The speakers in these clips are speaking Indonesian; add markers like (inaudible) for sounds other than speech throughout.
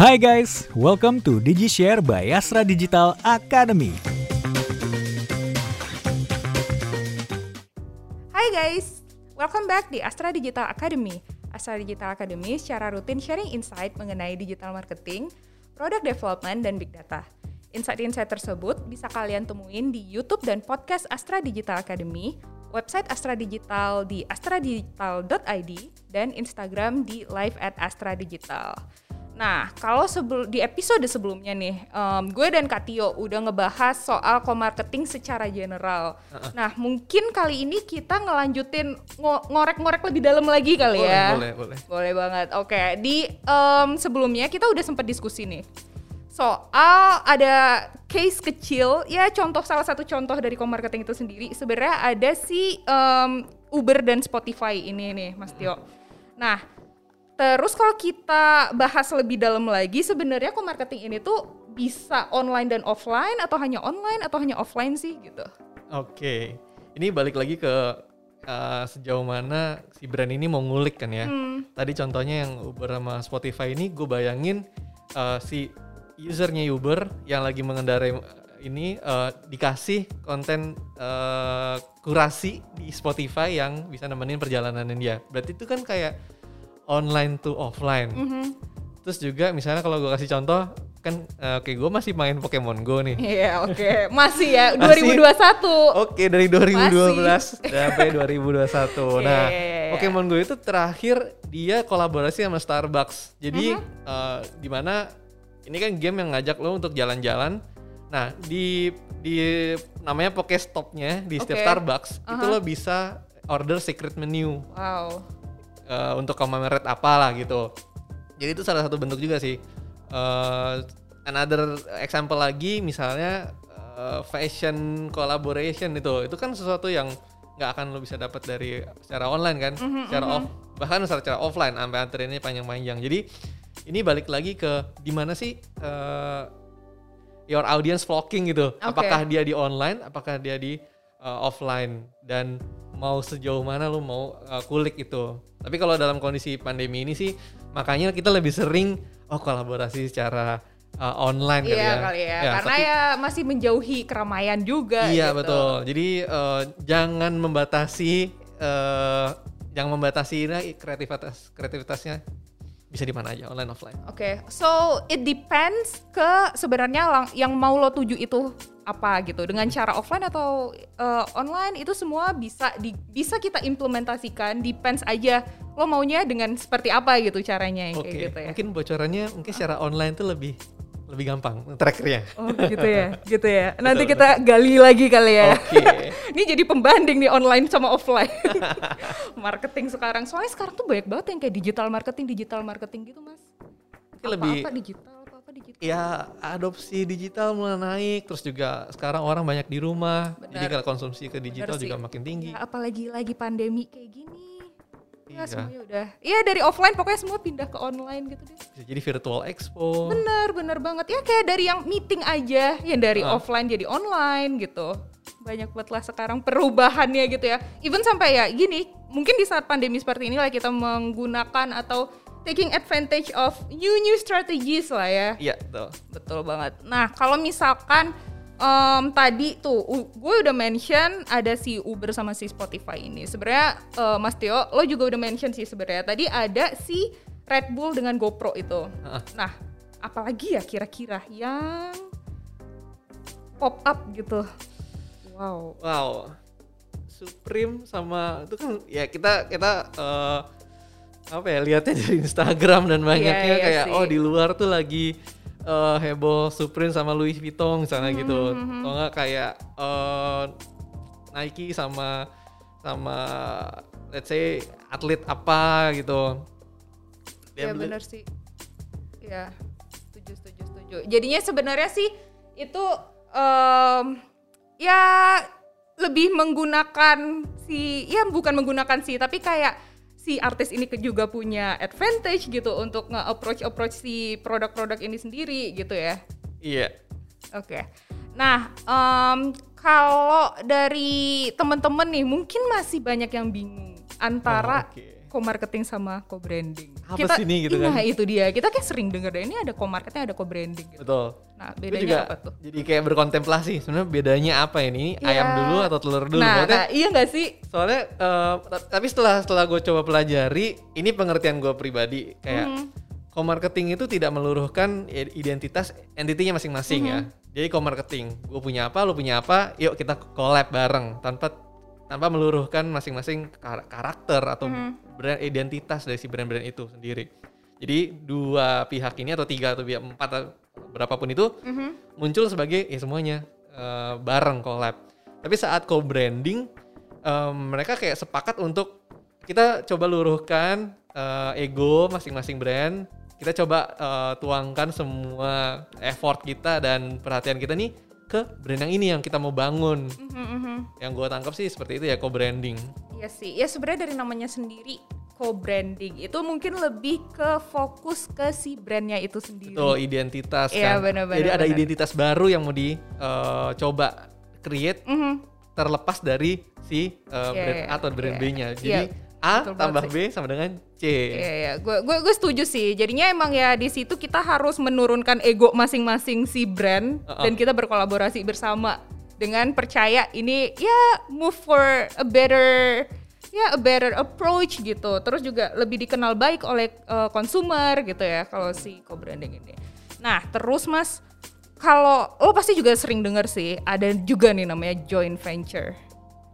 Hi guys, welcome to DigiShare by Astra Digital Academy. Hai guys, welcome back di Astra Digital Academy. Astra Digital Academy secara rutin sharing insight mengenai digital marketing, product development, dan big data. Insight-insight tersebut bisa kalian temuin di YouTube dan podcast Astra Digital Academy, website Astra Digital di astradigital.id, dan Instagram di live at Astra Digital. Nah, kalau sebelum di episode sebelumnya nih, um, gue dan Katio udah ngebahas soal co-marketing secara general. Uh-uh. Nah, mungkin kali ini kita ngelanjutin ngorek-ngorek lebih dalam lagi kali boleh, ya. Boleh, boleh. Boleh banget. Oke, di um, sebelumnya kita udah sempat diskusi nih soal ada case kecil ya contoh salah satu contoh dari co-marketing itu sendiri sebenarnya ada si um, Uber dan Spotify ini nih Mas Tio. Nah, Terus kalau kita bahas lebih dalam lagi, sebenarnya kok marketing ini tuh bisa online dan offline atau hanya online atau hanya offline sih gitu? Oke, ini balik lagi ke uh, sejauh mana si brand ini mau ngulik kan ya. Hmm. Tadi contohnya yang Uber sama Spotify ini, gue bayangin uh, si usernya Uber yang lagi mengendarai ini uh, dikasih konten uh, kurasi di Spotify yang bisa nemenin perjalanan dia. Berarti itu kan kayak online to offline. Mm -hmm. Terus juga misalnya kalau gue kasih contoh kan uh, oke okay, gue masih main Pokemon Go nih. Iya yeah, oke okay. masih ya 2021. Oke okay, dari 2012 sampai 2021. okay. Nah Pokemon Go itu terakhir dia kolaborasi sama Starbucks. Jadi uh -huh. uh, di mana ini kan game yang ngajak lo untuk jalan-jalan. Nah di di namanya Pokestopnya di setiap Starbucks uh -huh. itu lo bisa order secret menu. Wow uh, untuk red apa lah gitu. Jadi itu salah satu bentuk juga sih. Uh, another example lagi misalnya uh, fashion collaboration itu, itu kan sesuatu yang nggak akan lo bisa dapat dari secara online kan, mm -hmm, secara mm -hmm. off bahkan secara offline sampai antriannya panjang-panjang. Jadi ini balik lagi ke di mana sih uh, your audience flocking gitu. Okay. Apakah dia di online, apakah dia di uh, offline dan mau sejauh mana lo mau uh, kulik itu. Tapi kalau dalam kondisi pandemi ini sih makanya kita lebih sering oh kolaborasi secara uh, online iya, kali ya. kali ya. ya Karena tapi, ya masih menjauhi keramaian juga. Iya gitu. betul. Jadi uh, jangan membatasi uh, yang membatasi ini kreativitas kreativitasnya bisa di mana aja online offline. Oke, okay. so it depends ke sebenarnya yang mau lo tuju itu apa gitu dengan cara offline atau uh, online itu semua bisa di, bisa kita implementasikan depends aja lo maunya dengan seperti apa gitu caranya okay. kayak gitu ya. Mungkin bocorannya mungkin secara online tuh lebih lebih gampang trackernya. Oh gitu ya, (laughs) gitu ya. Nanti betul, kita betul. gali lagi kali ya. Okay. (laughs) Ini jadi pembanding nih online sama offline. (laughs) marketing sekarang, soalnya sekarang tuh banyak banget yang kayak digital marketing, digital marketing gitu mas. Apa, lebih apa digital, apa apa digital. Ya adopsi digital mulai naik, terus juga sekarang orang banyak di rumah, Benar. jadi kalau konsumsi ke digital juga makin tinggi. Ya, apalagi lagi pandemi kayak gini Ya, iya. semuanya udah. Iya dari offline pokoknya semua pindah ke online gitu deh. Bisa jadi virtual expo. Bener, bener banget. Ya kayak dari yang meeting aja, yang dari uh. offline jadi online gitu. Banyak buat lah sekarang perubahannya gitu ya. Even sampai ya gini, mungkin di saat pandemi seperti ini lah kita menggunakan atau taking advantage of new new strategies lah ya. Iya, betul. Betul banget. Nah, kalau misalkan um, tadi tuh gue udah mention ada si Uber sama si Spotify ini. Sebenarnya uh, Mas Tio, lo juga udah mention sih sebenarnya tadi ada si Red Bull dengan GoPro itu. Uh. Nah, apalagi ya kira-kira yang pop up gitu. Wow. Wow. Supreme sama itu kan ya kita kita uh, apa ya lihatnya dari Instagram dan banyaknya yeah, yeah, kayak sih. oh di luar tuh lagi uh, heboh Supreme sama Louis Vuitton misalnya hmm, gitu hmm, hmm. atau enggak kayak uh, Nike sama sama let's say atlet apa gitu ya benar sih ya setuju setuju setuju jadinya sebenarnya sih itu um, ya lebih menggunakan si ya bukan menggunakan sih tapi kayak si artis ini juga punya advantage gitu untuk nge-approach approach si produk-produk ini sendiri gitu ya. Iya. Oke. Okay. Nah, um, kalau dari temen-temen nih mungkin masih banyak yang bingung antara oh, okay. Co-marketing sama co-branding. Apa sih ini gitu kan? Nah itu dia, kita kayak sering denger deh, ini ada co-marketing, ada co-branding gitu. Betul. Nah bedanya juga apa tuh? jadi kayak berkontemplasi sebenarnya bedanya apa ini Ya. ayam dulu atau telur dulu Nah, Maksudnya, nah, iya nggak sih? soalnya ta- tapi setelah setelah gue coba pelajari ini pengertian gue pribadi kayak Mhm. co-marketing itu tidak meluruhkan identitas entitinya masing-masing ya Mhm. jadi co-marketing gue punya apa lo punya apa yuk kita collab bareng tanpa tanpa meluruhkan masing-masing kar- karakter atau Mhm. brand identitas dari si brand-brand itu sendiri jadi dua pihak ini atau tiga atau pihak empat atau berapapun itu Mhm. muncul sebagai ya semuanya eh, bareng collab. Tapi saat co-branding em, mereka kayak sepakat untuk kita coba luruhkan eh, ego masing-masing brand. Kita coba eh, tuangkan semua effort kita dan perhatian kita nih ke brand yang ini yang kita mau bangun. Mhm, mhm. Yang gue tangkap sih seperti itu ya co-branding. Iya sih, ya sebenarnya dari namanya sendiri co-branding itu mungkin lebih ke fokus ke si brandnya itu sendiri. Betul identitas Iya, kan. benar-benar, Jadi ada benar. identitas baru yang mau dicoba create Mhm. terlepas dari si uh, Iya, brand iya, A atau brand iya. B-nya. Jadi Iya, A betul tambah. B sama dengan C. Iya ya, gue gue gue setuju sih. Jadinya emang ya di situ kita harus menurunkan ego masing-masing si brand Uh-uh. dan kita berkolaborasi bersama dengan percaya ini ya move for a better ya a better approach gitu. Terus juga lebih dikenal baik oleh uh, consumer gitu ya kalau si co-branding ini. Nah, terus Mas kalau lo pasti juga sering dengar sih ada juga nih namanya joint venture.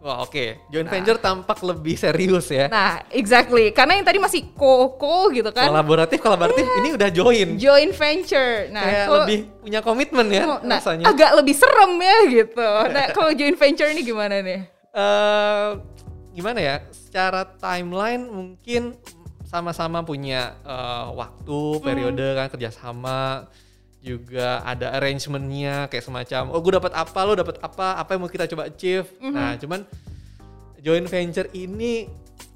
Wah oke, joint venture tampak lebih serius ya. Nah, exactly. Karena yang tadi masih co-co gitu kan. Kolaboratif kolaboratif ini udah join. joint venture. Nah, Kayak kalau- lebih punya komitmen ya nah, rasanya. agak lebih serem ya gitu. Nah, kalau joint venture ini gimana nih? Eh, gimana ya? Secara timeline mungkin sama-sama punya eh, waktu, periode kan kerjasama juga ada arrangementnya kayak semacam oh gue dapat apa lo dapat apa apa yang mau kita coba achieve? Nah cuman joint venture ini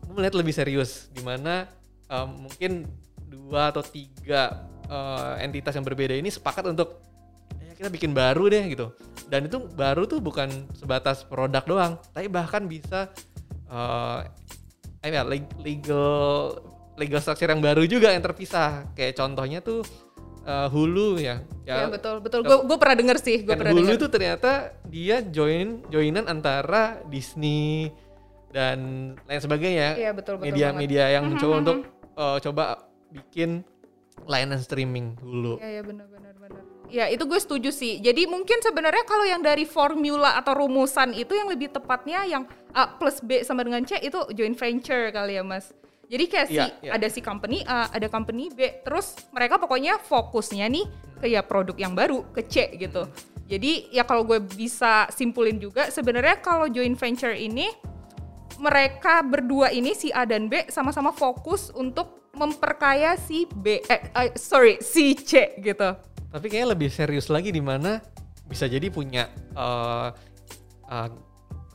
gue melihat lebih serius di mana eh, mungkin dua atau tiga eh, entitas yang berbeda ini sepakat untuk ya kita bikin baru deh gitu. Dan itu baru tuh bukan sebatas produk doang tapi bahkan bisa eh eh, ya, leg- legal legal structure yang baru juga yang terpisah. Kayak contohnya tuh eh, Hulu ya Ya, betul betul. Gue gue pernah denger sih, gue pernah Hulu denger. tuh ternyata dia join joinan antara Disney dan lain sebagainya Iya, betul, betul media-media yang Mhm, mencoba mhm. untuk eh, coba bikin layanan streaming Hulu Iya, ya benar benar benar. Ya, itu gue setuju sih. Jadi mungkin sebenarnya kalau yang dari formula atau rumusan itu yang lebih tepatnya yang A plus B sama dengan C itu joint venture kali ya, Mas. Jadi kayak si Iya, iya. ada si company A, ada company B, terus mereka pokoknya fokusnya nih ke ya produk yang baru, ke C gitu. Jadi ya kalau gue bisa simpulin juga sebenarnya kalau joint venture ini mereka berdua ini si A dan B sama-sama fokus untuk memperkaya si B eh, eh, sorry si C gitu. Tapi kayaknya lebih serius lagi di mana bisa jadi punya eh, eh,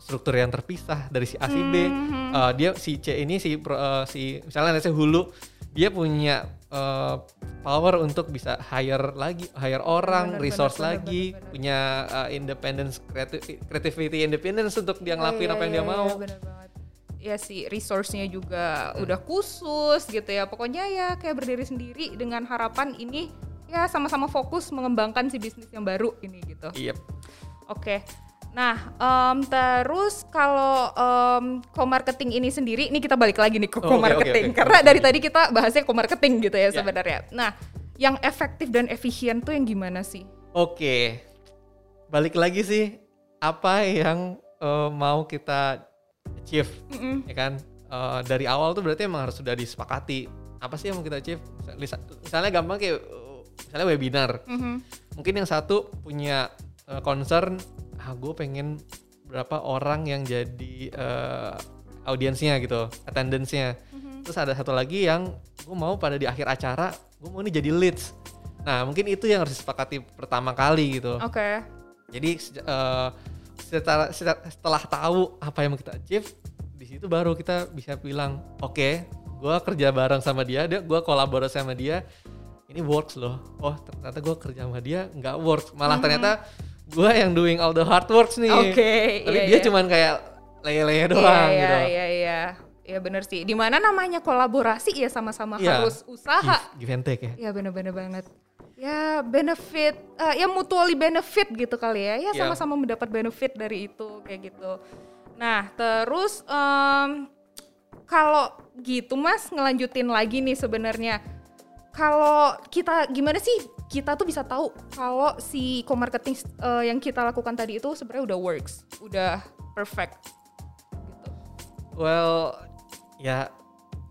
struktur yang terpisah dari si A si B. Mhm. Eh, dia si C ini si eh, si misalnya let's say Hulu dia punya eh, power untuk bisa hire lagi hire orang, Benar, resource benar, lagi, benar, benar. punya eh, independence creati- creativity independence untuk dia ngelakuin Iya, apa yang iya, dia iya, mau. benar banget. Ya sih resource-nya juga udah khusus gitu ya. Pokoknya ya kayak berdiri sendiri dengan harapan ini ya sama-sama fokus mengembangkan si bisnis yang baru ini gitu. Iya. Oke. Nah, em, terus kalau em, co-marketing ini sendiri, ini kita balik lagi nih ke Oh, co-marketing. oke, oke. Karena dari tadi kita bahasnya co-marketing gitu ya Ya. sebenarnya. Nah, yang efektif dan efisien tuh yang gimana sih? Oke, balik lagi sih apa yang eh, mau kita achieve, Mm-mm. ya kan? Eh, dari awal tuh berarti emang harus sudah disepakati apa sih yang mau kita achieve. Misal- Misalnya gampang kayak misalnya webinar, Mhm. mungkin yang satu punya eh, concern, ah gue pengen berapa orang yang jadi eh, audiensnya gitu, attendance-nya. Mhm. Terus ada satu lagi yang gue mau pada di akhir acara, gue mau ini jadi leads. Nah mungkin itu yang harus disepakati pertama kali gitu. Oke. Jadi se- eh, setelah, setelah setelah tahu apa yang mau kita achieve, di situ baru kita bisa bilang, oke, gue kerja bareng sama dia, dia gue kolaborasi sama dia, ini works loh. Oh ternyata gue kerja sama dia nggak works, malah ternyata gue yang doing all the hard works nih. Oke, Tapi iya, dia iya. cuman kayak leye-leye doang iya, gitu. Iya, iya, iya. ya bener sih. Di mana namanya kolaborasi ya sama-sama Iya. harus usaha. Give, give and take ya. Ya bener-bener banget. Ya benefit, eh, ya mutually benefit gitu kali ya. Ya Iya. sama-sama mendapat benefit dari itu kayak gitu. Nah terus em, kalau gitu mas ngelanjutin lagi nih sebenarnya. Kalau kita gimana sih kita tuh bisa tahu kalau si co-marketing eh, yang kita lakukan tadi itu sebenarnya udah works, udah perfect. Gitu. Well, ya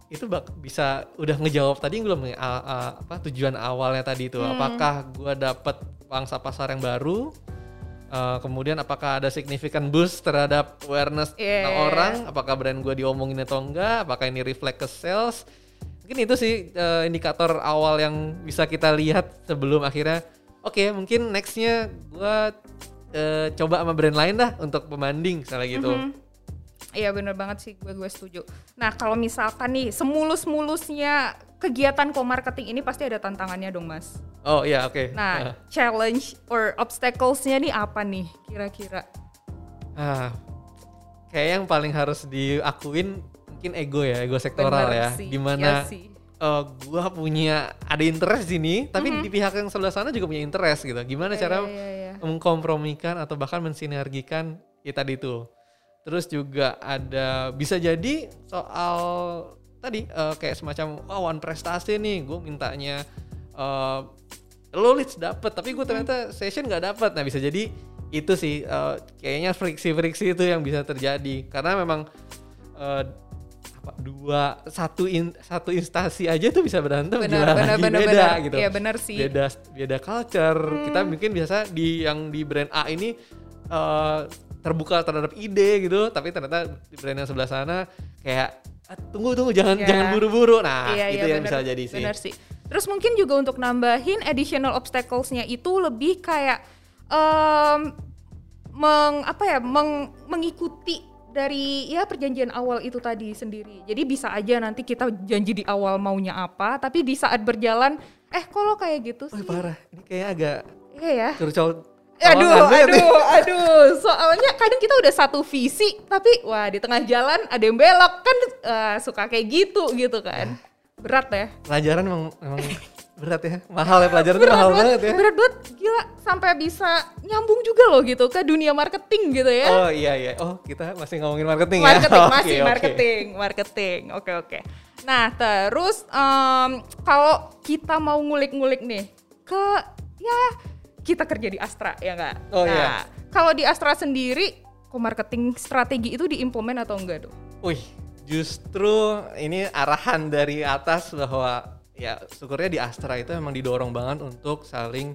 itu bak bisa udah ngejawab tadi belum a- a- apa tujuan awalnya tadi itu Hmm. apakah gua dapet pangsa pasar yang baru Eh, kemudian apakah ada significant boost terhadap awareness tentang orang apakah brand gua diomongin atau enggak apakah ini reflect ke sales mungkin itu sih eh, indikator awal yang bisa kita lihat sebelum akhirnya oke mungkin nextnya gua eh, coba sama brand lain dah untuk pembanding misalnya gitu Mhm. Iya bener banget sih gue gue setuju. Nah kalau misalkan nih semulus-mulusnya kegiatan co-marketing ini pasti ada tantangannya dong mas. oh iya oke Nah challenge or obstacles-nya nih apa nih kira-kira? Ah, kayak yang paling harus diakuin mungkin ego ya, ego sektoral Bener ya. sih, Di mana iya sih. eh, gua punya ada interest di sini, tapi di pihak yang sebelah sana juga punya interest gitu. Gimana Iya, cara iya, iya, iya. mengkompromikan atau bahkan mensinergikan ya tadi itu. Terus juga ada bisa jadi soal tadi eh, kayak semacam oh one prestasi nih, gue mintanya eh lo leads dapet, tapi gue ternyata session nggak dapet. Nah bisa jadi itu sih eh, kayaknya friksi-friksi itu yang bisa terjadi karena memang apa dua satu in, satu instansi aja tuh bisa berantem Benar, gila benar, lagi benar, beda benar. gitu Iya benar sih. Hmm. beda beda culture kita mungkin biasa di yang di brand A ini eh, terbuka terhadap ide gitu tapi ternyata di brand yang sebelah sana kayak "Ah, tunggu tunggu jangan Iya. jangan buru-buru nah Iya, itu iya, yang bener, bisa jadi sih Bener sih. Terus mungkin juga untuk nambahin additional obstacles-nya itu lebih kayak em, meng apa ya meng, mengikuti dari ya perjanjian awal itu tadi sendiri. Jadi bisa aja nanti kita janji di awal maunya apa, tapi di saat berjalan eh kalau kayak gitu sih. parah ini kayak agak Iya ya. curcol Aduh, aduh, (laughs) aduh. Soalnya kadang kita udah satu visi, tapi wah di tengah jalan ada yang belok kan eh, suka kayak gitu gitu kan. Berat ya. pelajaran emang, emang (laughs) berat ya mahal ya pelajaran tuh mahal banget ya Berat banget, gila sampai bisa nyambung juga loh gitu ke dunia marketing gitu ya. oh iya iya oh kita masih ngomongin marketing, marketing ya (laughs) masih oke. marketing, marketing. Oke oke. Nah terus em, kalau kita mau ngulik-ngulik nih ke ya kita kerja di Astra ya nggak? Oh, nah, iya. Kalau di Astra sendiri, marketing strategi itu diimplement atau enggak tuh? Wih, justru ini arahan dari atas bahwa ya syukurnya di Astra itu memang didorong banget untuk saling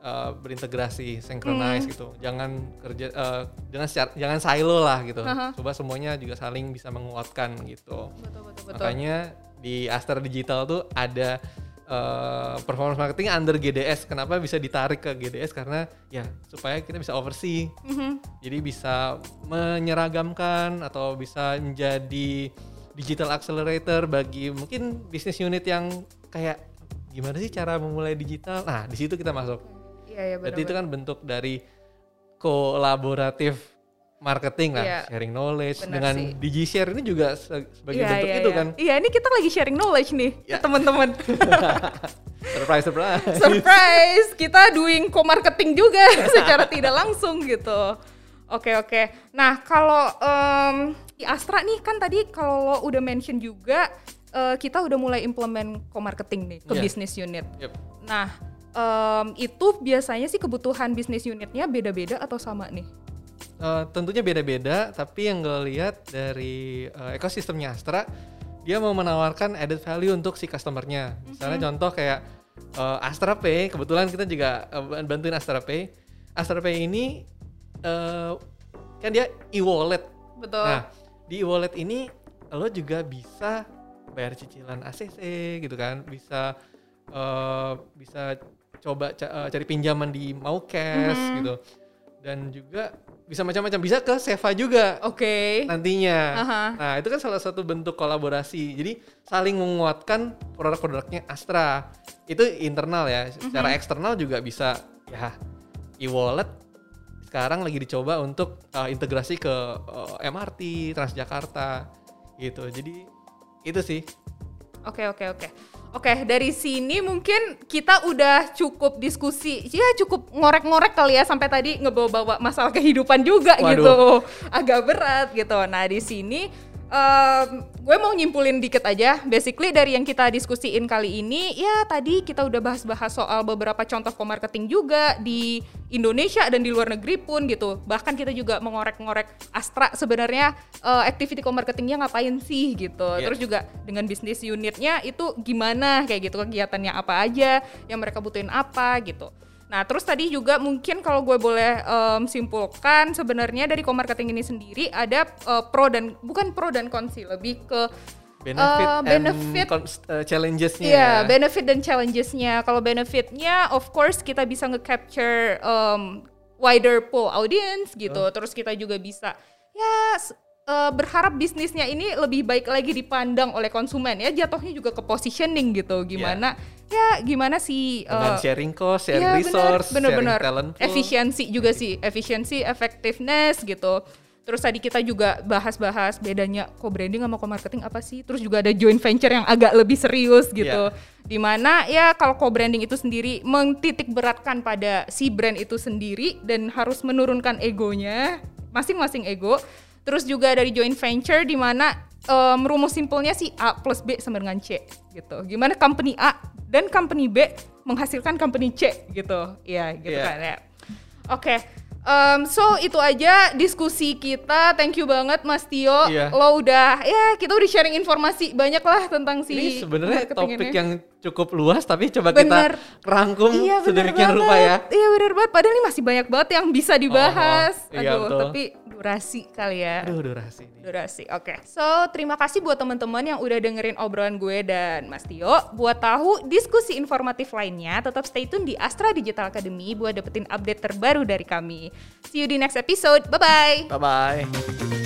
uh, berintegrasi, synchronize Hmm. gitu. Jangan kerja uh, jangan secara- jangan silo lah gitu. Aha. Coba semuanya juga saling bisa menguatkan gitu. Betul betul Makanya di Astra Digital tuh ada uh, performance marketing under GDS. Kenapa bisa ditarik ke GDS? Karena ya supaya kita bisa oversee Mhm. jadi bisa menyeragamkan atau bisa menjadi digital accelerator bagi mungkin bisnis unit yang kayak gimana sih cara memulai digital. Nah, di situ kita masuk. Iya iya benar. Berarti itu kan bentuk dari kolaboratif marketing lah, Iya. sharing knowledge dengan sih. DigiShare ini juga se- sebagai Iya, bentuk iya, itu kan. Iya, ini kita lagi sharing knowledge nih Ya. ke teman-teman. (laughs) surprise surprise. Surprise, kita doing co-marketing juga (laughs) secara tidak langsung gitu. Oke oke. Nah kalau em, di Astra nih kan tadi kalau lo udah mention juga eh, kita udah mulai implement co-marketing nih ke Iya. bisnis unit. Yep. Nah em, itu biasanya sih kebutuhan bisnis unitnya beda-beda atau sama nih? Eh, tentunya beda-beda, tapi yang gue lihat dari eh, ekosistemnya Astra, dia mau menawarkan added value untuk si customernya. Misalnya contoh kayak eh, Astra Pay, kebetulan kita juga eh, bantuin Astra Pay. Astra Pay ini eh, kan dia e-wallet. Betul. Nah, di e-wallet ini lo juga bisa bayar cicilan ACC gitu kan, bisa eh, bisa coba ca- eh, cari pinjaman di mau cash Mhm. gitu. Dan juga bisa macam-macam, bisa ke Seva juga Oke. nantinya. Aha. Nah, itu kan salah satu bentuk kolaborasi. Jadi saling menguatkan produk-produknya Astra. Itu internal ya. Secara eksternal juga bisa ya e-wallet sekarang lagi dicoba untuk uh, integrasi ke uh, MRT, Transjakarta. gitu jadi itu sih Oke oke oke. Oke, dari sini mungkin kita udah cukup diskusi, ya cukup ngorek-ngorek kali ya sampai tadi ngebawa-bawa masalah kehidupan juga Waduh. gitu, agak berat gitu. Nah di sini em, gue mau nyimpulin dikit aja. Basically dari yang kita diskusiin kali ini, ya tadi kita udah bahas-bahas soal beberapa contoh co-marketing juga di Indonesia dan di luar negeri pun gitu. Bahkan kita juga mengorek-ngorek Astra sebenarnya eh, activity co-marketingnya ngapain sih gitu. Iya. Terus juga dengan bisnis unitnya itu gimana kayak gitu kegiatannya apa aja yang mereka butuhin apa gitu. Nah terus tadi juga mungkin kalau gue boleh em, simpulkan sebenarnya dari co-marketing ini sendiri ada eh, pro dan bukan pro dan cons sih lebih ke benefit and benefit- eh, challenges-nya Iya, ya. benefit dan challenges-nya. Kalau benefitnya, of course kita bisa nge-capture um, wider pool audience gitu. Terus kita juga bisa ya eh, berharap bisnisnya ini lebih baik lagi dipandang oleh konsumen ya. Jatuhnya juga ke positioning gitu. Gimana ya gimana sih dengan eh, sharing cost, sharing Iya, resource, bener, sharing bener, talent pool. Efisiensi juga sih, efisiensi, effectiveness gitu. Terus tadi kita juga bahas-bahas bedanya co-branding sama co-marketing apa sih. Terus juga ada joint venture yang agak lebih serius gitu. Iya. Di mana ya kalau co-branding itu sendiri mentitik beratkan pada si brand itu sendiri dan harus menurunkan egonya, masing-masing ego. Terus juga dari joint venture di mana em, rumus simpelnya sih A plus B sama dengan C gitu. Gimana company A dan company B menghasilkan company C gitu. Iya gitu Iya. kan ya. Oke. Em, so itu aja diskusi kita. Thank you banget Mas Tio. Iya. Lo udah ya kita udah sharing informasi banyak lah tentang si Ini sebenarnya topik yang cukup luas tapi coba Bener. kita rangkum Iya sedemikian banget. rupa ya. Iya bener banget. Padahal ini masih banyak banget yang bisa dibahas. Oh, oh. Iya, Aduh, betul. tapi durasi kali ya. Aduh durasi ini. Durasi, oke. So, terima kasih buat teman-teman yang udah dengerin obrolan gue dan Mas Tio. Buat tahu diskusi informatif lainnya, tetap stay tune di Astra Digital Academy buat dapetin update terbaru dari kami. See you di next episode. Bye-bye! Bye bye.